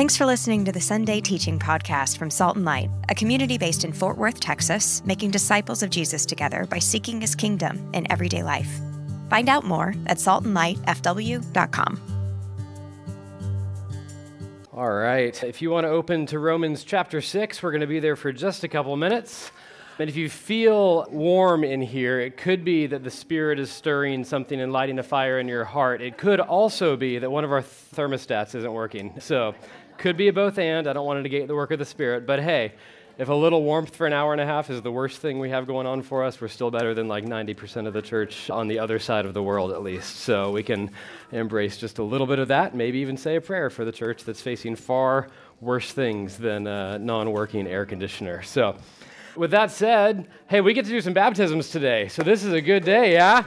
Thanks for listening to the Sunday Teaching Podcast from Salt and Light, a community based in Fort Worth, Texas, making disciples of Jesus together by seeking his kingdom in everyday life. Find out more at saltandlightfw.com. All right. If you want to open to Romans chapter 6, we're going to be there for just a couple minutes. And if you feel warm in here, it could be that the Spirit is stirring something and lighting a fire in your heart. It could also be that one of our thermostats isn't working. So, could be a both and. I don't want to negate the work of the Spirit. But hey, if a little warmth for an hour and a half is the worst thing we have going on for us, we're still better than like 90% of the church on the other side of the world, at least. So we can embrace just a little bit of that, maybe even say a prayer for the church that's facing far worse things than a non working air conditioner. So, with that said, hey, we get to do some baptisms today. So this is a good day, yeah?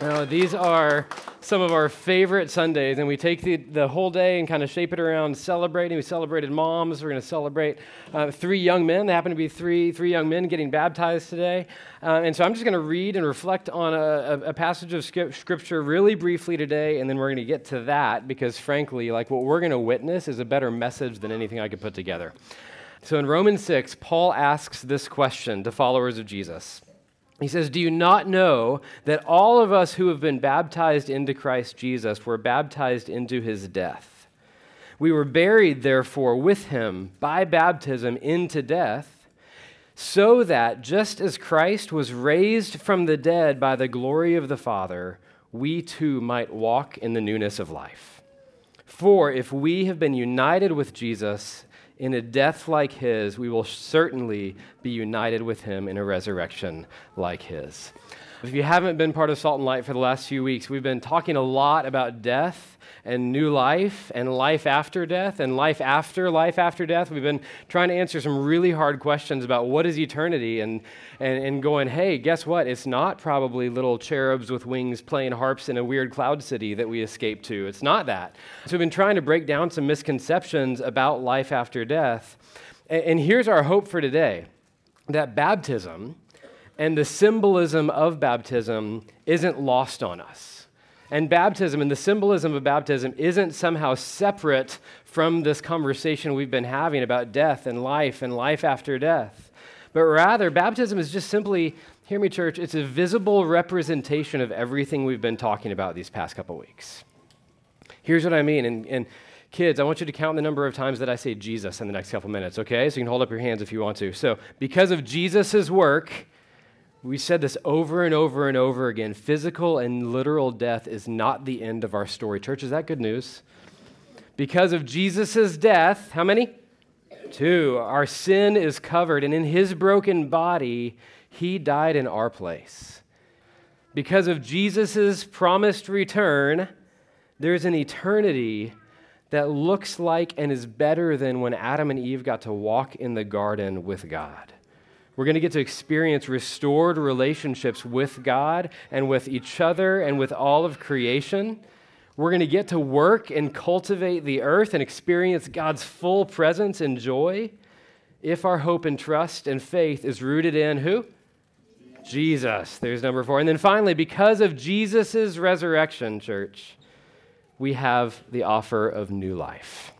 Now, these are some of our favorite Sundays, and we take the, the whole day and kind of shape it around celebrating. We celebrated moms. We're going to celebrate uh, three young men. They happen to be three, three young men getting baptized today. Uh, and so I'm just going to read and reflect on a, a, passage of scripture really briefly today, and then we're going to get to that because, frankly, like what we're going to witness is a better message than anything I could put together. So in Romans 6, Paul asks this question to followers of Jesus. He says, Do you not know that all of us who have been baptized into Christ Jesus were baptized into his death? We were buried, therefore, with him by baptism into death, so that just as Christ was raised from the dead by the glory of the Father, we too might walk in the newness of life. For if we have been united with Jesus, in a death like his, we will certainly be united with him in a resurrection like his. If you haven't been part of Salt and Light for the last few weeks, we've been talking a lot about death and new life and life after death and life after life after death. We've been trying to answer some really hard questions about what is eternity and, and, and going, hey, guess what? It's not probably little cherubs with wings playing harps in a weird cloud city that we escape to. It's not that. So we've been trying to break down some misconceptions about life after death. and, and here's our hope for today that baptism and the symbolism of baptism isn't lost on us. And baptism and the symbolism of baptism isn't somehow separate from this conversation we've been having about death and life and life after death. But rather, baptism is just simply, hear me, church, it's a visible representation of everything we've been talking about these past couple weeks. Here's what I mean. And, and kids, I want you to count the number of times that I say Jesus in the next couple minutes, okay? So you can hold up your hands if you want to. So, because of Jesus' work, we said this over and over and over again. Physical and literal death is not the end of our story. Church, is that good news? Because of Jesus' death, how many? Two. Our sin is covered, and in his broken body, he died in our place. Because of Jesus' promised return, there's an eternity that looks like and is better than when Adam and Eve got to walk in the garden with God. We're going to get to experience restored relationships with God and with each other and with all of creation. We're going to get to work and cultivate the earth and experience God's full presence and joy if our hope and trust and faith is rooted in who? Jesus. There's number four. And then finally, because of Jesus' resurrection, church, we have the offer of new life.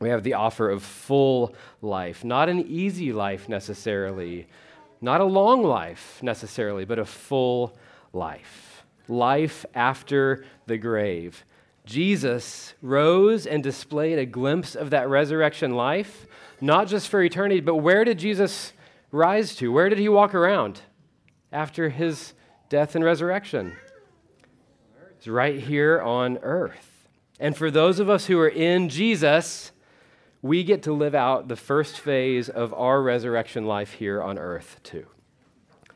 We have the offer of full life, not an easy life necessarily, not a long life necessarily, but a full life. Life after the grave. Jesus rose and displayed a glimpse of that resurrection life, not just for eternity, but where did Jesus rise to? Where did he walk around after his death and resurrection? It's right here on earth. And for those of us who are in Jesus, we get to live out the first phase of our resurrection life here on earth, too.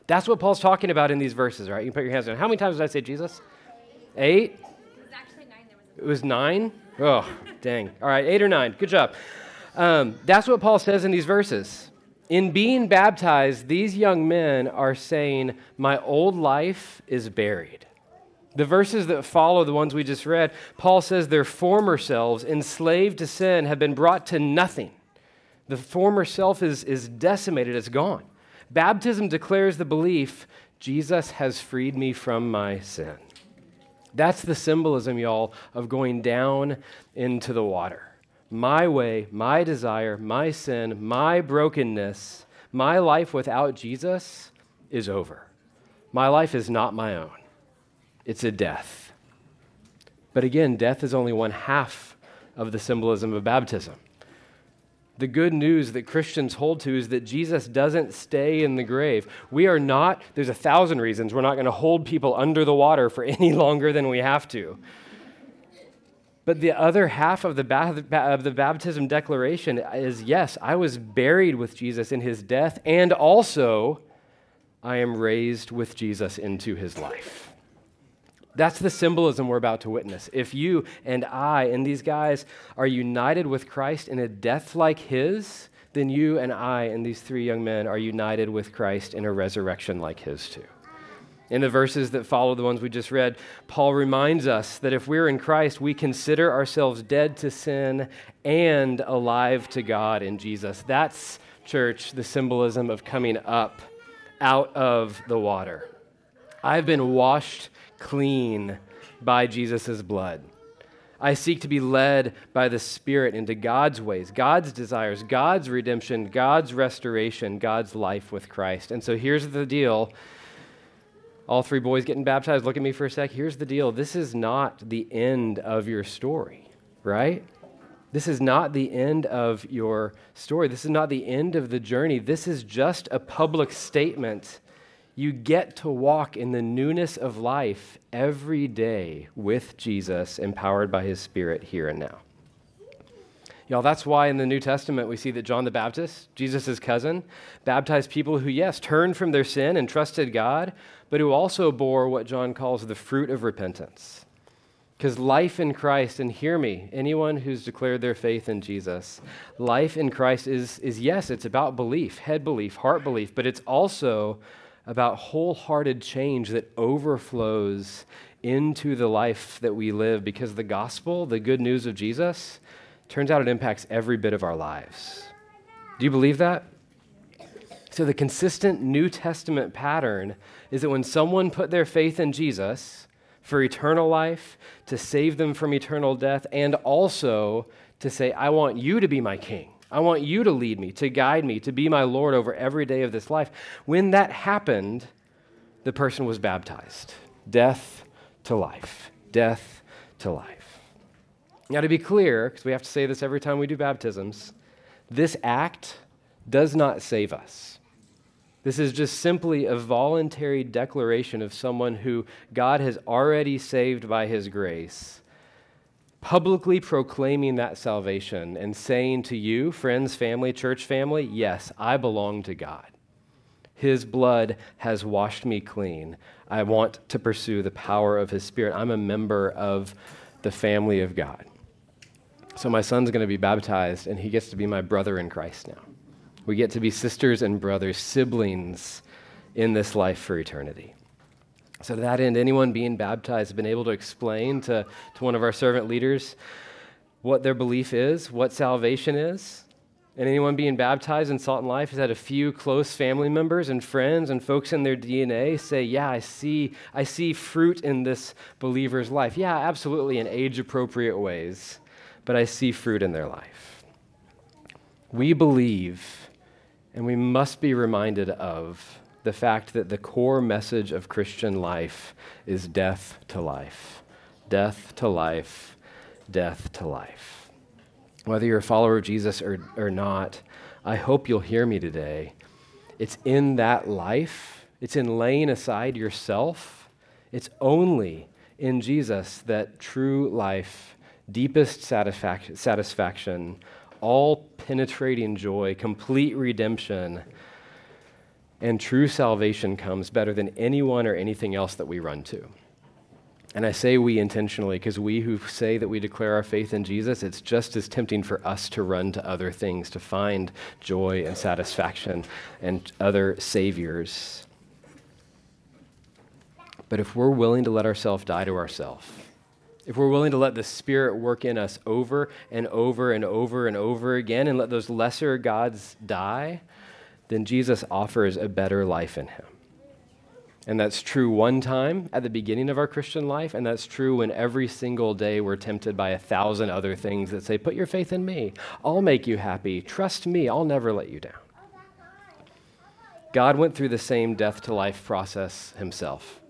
That's what Paul's talking about in these verses, right? You can put your hands down. How many times did I say Jesus? Eight? It was actually nine. It was nine? Oh, dang. All right, eight or nine. Good job. Um, that's what Paul says in these verses. In being baptized, these young men are saying, My old life is buried. The verses that follow the ones we just read, Paul says their former selves, enslaved to sin, have been brought to nothing. The former self is, is decimated, it's gone. Baptism declares the belief Jesus has freed me from my sin. That's the symbolism, y'all, of going down into the water. my way, my desire, my sin, my brokenness, my life without Jesus is over. My life is not my own, it's a death. But again, death is only one half of the symbolism of baptism. The good news that Christians hold to is that Jesus doesn't stay in the grave. We are not, there's a thousand reasons we're not going to hold people under the water for any longer than we have to. But the other half of the, of the baptism declaration is yes, I was buried with Jesus in his death, and also I am raised with Jesus into his life. That's the symbolism we're about to witness. If you and I and these guys are united with Christ in a death like his, then you and I and these three young men are united with Christ in a resurrection like his too. In the verses that follow the ones we just read, Paul reminds us that if we're in Christ, we consider ourselves dead to sin and alive to God in Jesus. That's, church, the symbolism of coming up out of the water. I've been washed clean by Jesus' blood. I seek to be led by the Spirit into God's ways, God's desires, God's redemption, God's restoration, God's life with Christ. And so here's the deal all three boys getting baptized, look at me for a sec. Here's the deal this is not the end of your story, right? This is not the end of your story. This is not the end of the journey. This is just a public statement. You get to walk in the newness of life every day with Jesus, empowered by his Spirit here and now. Y'all, that's why in the New Testament we see that John the Baptist, Jesus' cousin, baptized people who, yes, turned from their sin and trusted God, but who also bore what John calls the fruit of repentance. Because life in Christ, and hear me, anyone who's declared their faith in Jesus, life in Christ is, is yes, it's about belief, head belief, heart belief, but it's also about wholehearted change that overflows into the life that we live because the gospel, the good news of Jesus, turns out it impacts every bit of our lives. Do you believe that? So, the consistent New Testament pattern is that when someone put their faith in Jesus for eternal life, to save them from eternal death, and also to say, I want you to be my king. I want you to lead me, to guide me, to be my Lord over every day of this life. When that happened, the person was baptized. Death to life. Death to life. Now, to be clear, because we have to say this every time we do baptisms, this act does not save us. This is just simply a voluntary declaration of someone who God has already saved by his grace, publicly proclaiming that salvation and saying to you, friends, family, church family, yes, I belong to God. His blood has washed me clean. I want to pursue the power of His Spirit. I'm a member of the family of God. So my son's going to be baptized, and he gets to be my brother in Christ now. We get to be sisters and brothers, siblings in this life for eternity. So, to that end, anyone being baptized has been able to explain to, to one of our servant leaders what their belief is, what salvation is. And anyone being baptized in Salt and Light has had a few close family members and friends and folks in their DNA say, Yeah, I see, I see fruit in this believer's life. Yeah, absolutely, in age appropriate ways, but I see fruit in their life. We believe and we must be reminded of the fact that the core message of Christian life is death to life. Death to life, death to life. Whether you're a follower of Jesus or, or not, I hope you'll hear me today. It's in that life, it's in laying aside yourself, it's only in Jesus that true life, deepest satisfaction, all penetrating joy, complete redemption, and true salvation comes better than anyone or anything else that we run to. And I say we intentionally because we who say that we declare our faith in Jesus, it's just as tempting for us to run to other things to find joy and satisfaction and other saviors. But if we're willing to let ourselves die to ourselves, if we're willing to let the Spirit work in us over and over and over and over again and let those lesser gods die, then Jesus offers a better life in Him. And that's true one time at the beginning of our Christian life, and that's true when every single day we're tempted by a thousand other things that say, Put your faith in me. I'll make you happy. Trust me. I'll never let you down. God went through the same death to life process himself.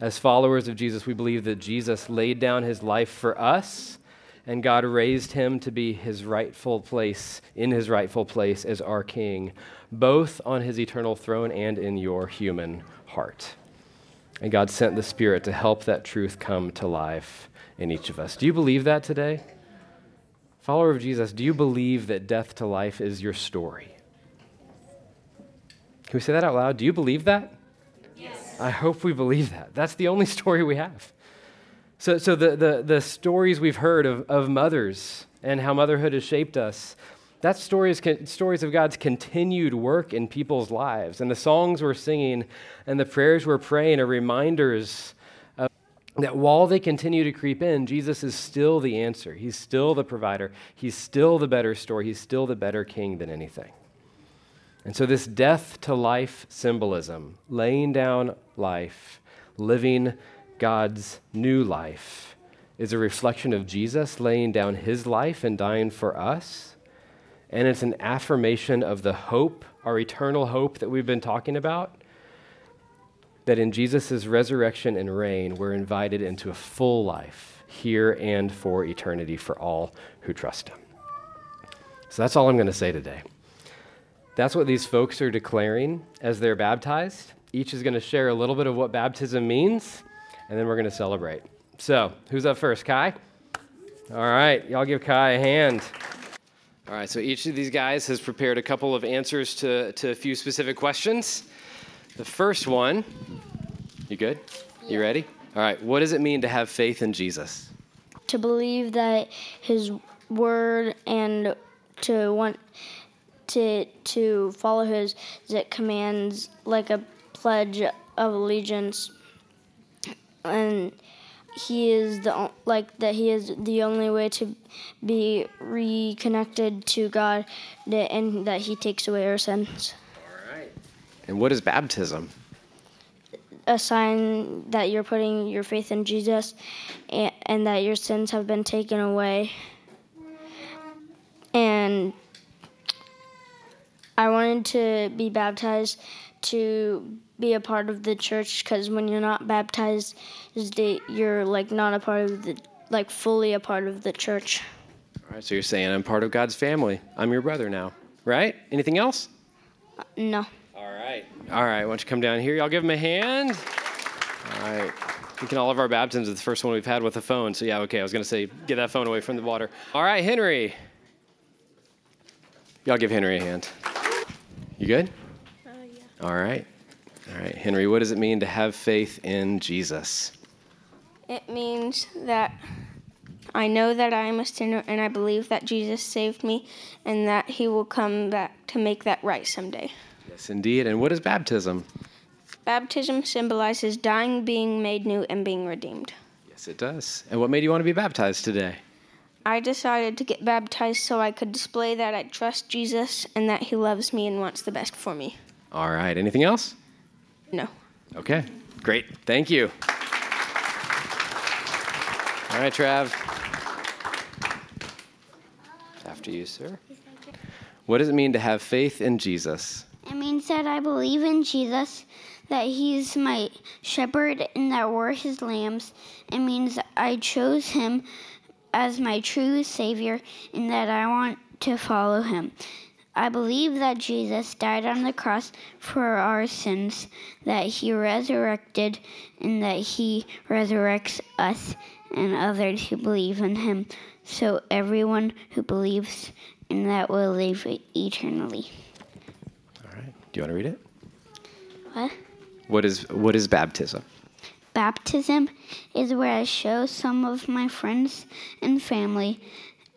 As followers of Jesus, we believe that Jesus laid down his life for us, and God raised him to be his rightful place, in his rightful place as our king, both on his eternal throne and in your human heart. And God sent the Spirit to help that truth come to life in each of us. Do you believe that today? Follower of Jesus, do you believe that death to life is your story? Can we say that out loud? Do you believe that? Yes. I hope we believe that. That's the only story we have. So, so the, the, the stories we've heard of, of mothers and how motherhood has shaped us, that's stories, stories of God's continued work in people's lives. And the songs we're singing and the prayers we're praying are reminders of, that while they continue to creep in, Jesus is still the answer. He's still the provider. He's still the better story. He's still the better king than anything. And so, this death to life symbolism, laying down life, living God's new life, is a reflection of Jesus laying down his life and dying for us and it's an affirmation of the hope, our eternal hope that we've been talking about. That in Jesus' resurrection and reign, we're invited into a full life here and for eternity for all who trust Him. So that's all I'm going to say today. That's what these folks are declaring as they're baptized. Each is going to share a little bit of what baptism means, and then we're going to celebrate. So, who's up first? Kai? All right, y'all give Kai a hand. All right, so each of these guys has prepared a couple of answers to, to a few specific questions. The first one, you good? You ready? All right, what does it mean to have faith in Jesus? To believe that his word and to want to to follow his commands like a pledge of allegiance and he is the like that he is the only way to be reconnected to God and that he takes away our sins. All right. And what is baptism? A sign that you're putting your faith in Jesus and, and that your sins have been taken away. And I wanted to be baptized to be a part of the church because when you're not baptized, you're like not a part of the like fully a part of the church. All right, so you're saying I'm part of God's family. I'm your brother now, right? Anything else? Uh, no. All right. All right. Why don't you come down here? Y'all give him a hand. All right. Thinking all of our baptisms is the first one we've had with a phone. So yeah, okay. I was gonna say get that phone away from the water. All right, Henry. Y'all give Henry a hand. You good? Uh, yeah. All right. All right, Henry, what does it mean to have faith in Jesus? It means that I know that I am a sinner and I believe that Jesus saved me and that he will come back to make that right someday. Yes, indeed. And what is baptism? Baptism symbolizes dying, being made new, and being redeemed. Yes, it does. And what made you want to be baptized today? I decided to get baptized so I could display that I trust Jesus and that he loves me and wants the best for me. All right. Anything else? No. Okay, great. Thank you. All right, Trav. After you, sir. What does it mean to have faith in Jesus? It means that I believe in Jesus, that He's my shepherd, and that we're His lambs. It means I chose Him as my true Savior, and that I want to follow Him. I believe that Jesus died on the cross for our sins, that he resurrected, and that he resurrects us and others who believe in him, so everyone who believes in that will live eternally. All right. Do you want to read it? What? What is what is baptism? Baptism is where I show some of my friends and family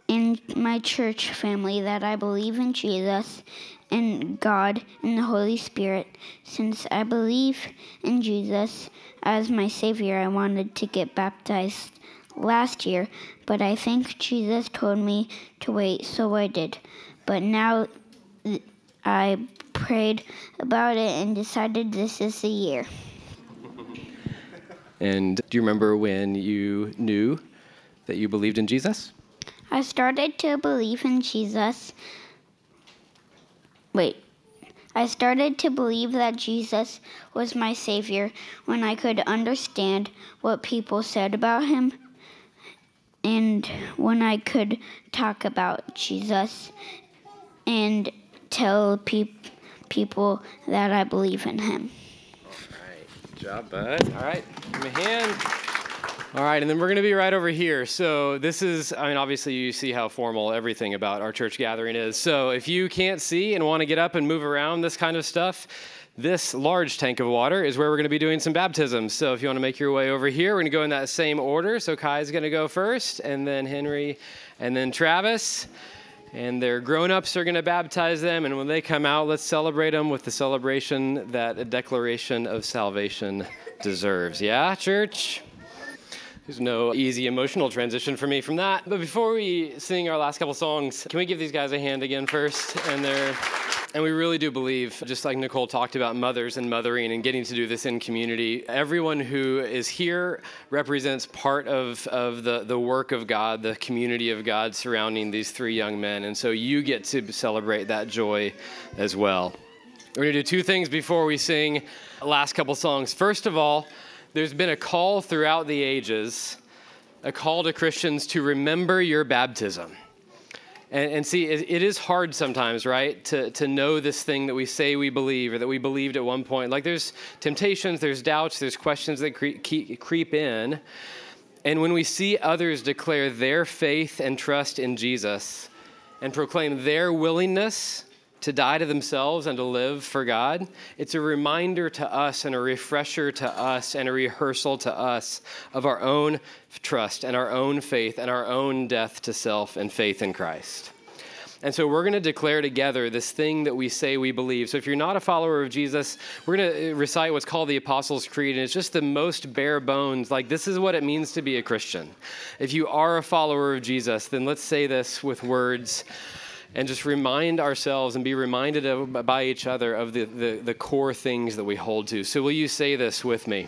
in my church family that I believe in Jesus and God and the Holy Spirit. Since I believe in Jesus as my Savior, I wanted to get baptized last year, but I think Jesus told me to wait, so I did. But now I prayed about it and decided this is the year. And do you remember when you knew that you believed in Jesus? I started to believe in Jesus. Wait. I started to believe that Jesus was my Savior when I could understand what people said about Him and when I could talk about Jesus and tell pe- people that I believe in Him. All right. Good job, bud. All right. Give me a hand. All right, and then we're going to be right over here. So, this is, I mean, obviously, you see how formal everything about our church gathering is. So, if you can't see and want to get up and move around this kind of stuff, this large tank of water is where we're going to be doing some baptisms. So, if you want to make your way over here, we're going to go in that same order. So, Kai's going to go first, and then Henry, and then Travis. And their grown ups are going to baptize them. And when they come out, let's celebrate them with the celebration that a declaration of salvation deserves. Yeah, church? There's no easy emotional transition for me from that. But before we sing our last couple songs, can we give these guys a hand again first? And they're and we really do believe, just like Nicole talked about mothers and mothering and getting to do this in community, everyone who is here represents part of, of the, the work of God, the community of God surrounding these three young men. And so you get to celebrate that joy as well. We're going to do two things before we sing last couple songs. First of all, there's been a call throughout the ages, a call to Christians to remember your baptism. And, and see, it, it is hard sometimes, right, to, to know this thing that we say we believe or that we believed at one point. Like there's temptations, there's doubts, there's questions that cre- creep in. And when we see others declare their faith and trust in Jesus and proclaim their willingness to die to themselves and to live for God, it's a reminder to us and a refresher to us and a rehearsal to us of our own trust and our own faith and our own death to self and faith in Christ. And so we're going to declare together this thing that we say we believe. So if you're not a follower of Jesus, we're going to uh, recite what's called the Apostles' Creed. And it's just the most bare bones. Like, this is what it means to be a Christian. If you are a follower of Jesus, then let's say this with words and just remind ourselves and be reminded of, by each other of the, the, the core things that we hold to. So, will you say this with me?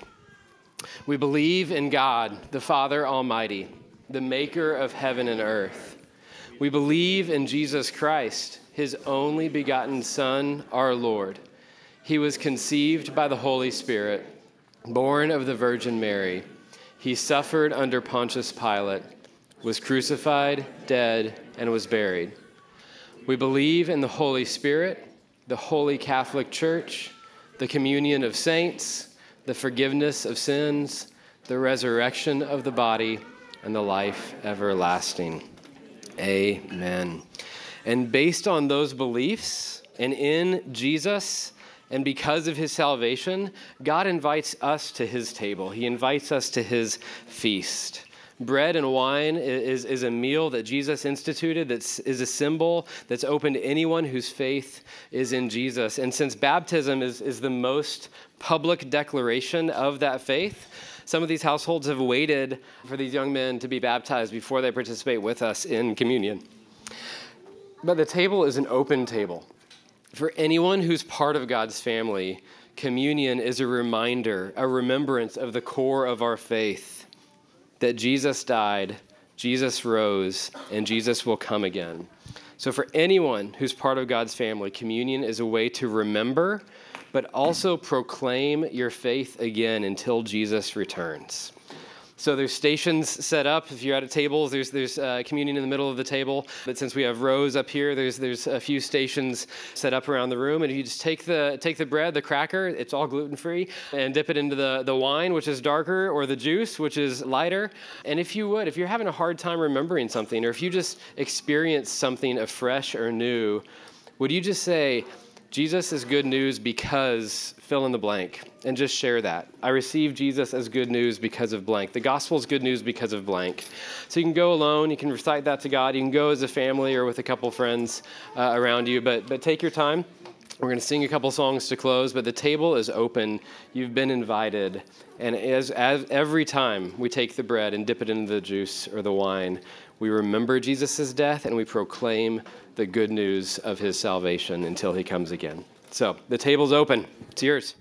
We believe in God, the Father Almighty, the maker of heaven and earth. We believe in Jesus Christ, his only begotten Son, our Lord. He was conceived by the Holy Spirit, born of the Virgin Mary. He suffered under Pontius Pilate, was crucified, dead, and was buried we believe in the Holy Spirit, the Holy Catholic Church, the communion of saints, the forgiveness of sins, the resurrection of the body, and the life everlasting. Amen. And based on those beliefs and in Jesus, and because of his salvation, God invites us to his table. He invites us to his feast. Bread and wine is, is a meal that Jesus instituted that is a symbol that's open to anyone whose faith is in Jesus. And since baptism is, is the most public declaration of that faith, some of these households have waited for these young men to be baptized before they participate with us in communion. But the table is an open table. For anyone who's part of God's family, communion is a reminder, a remembrance of the core of our faith that Jesus died, Jesus rose, and Jesus will come again. So, for anyone who's part of God's family, communion is a way to remember, but also proclaim your faith again until Jesus returns. So there's stations set up. If you're at a table, there's there's uh, communion in the middle of the table. But since we have rows up here, there's there's a few stations set up around the room. And if you just take the take the bread, the cracker, it's all gluten free, and dip it into the the wine, which is darker, or the juice, which is lighter. And if you would, if you're having a hard time remembering something, or if you just experience something afresh or new, would you just say? Jesus is good news because fill in the blank and just share that. I received Jesus as good news because of blank. The gospel is good news because of blank. So you can go alone, you can recite that to God, you can go as a family or with a couple friends uh, around you, but, but take your time. We're going to sing a couple songs to close, but the table is open. You've been invited. And as, as every time we take the bread and dip it into the juice or the wine, we remember Jesus' death and we proclaim the good news of his salvation until he comes again. So the table's open. It's yours.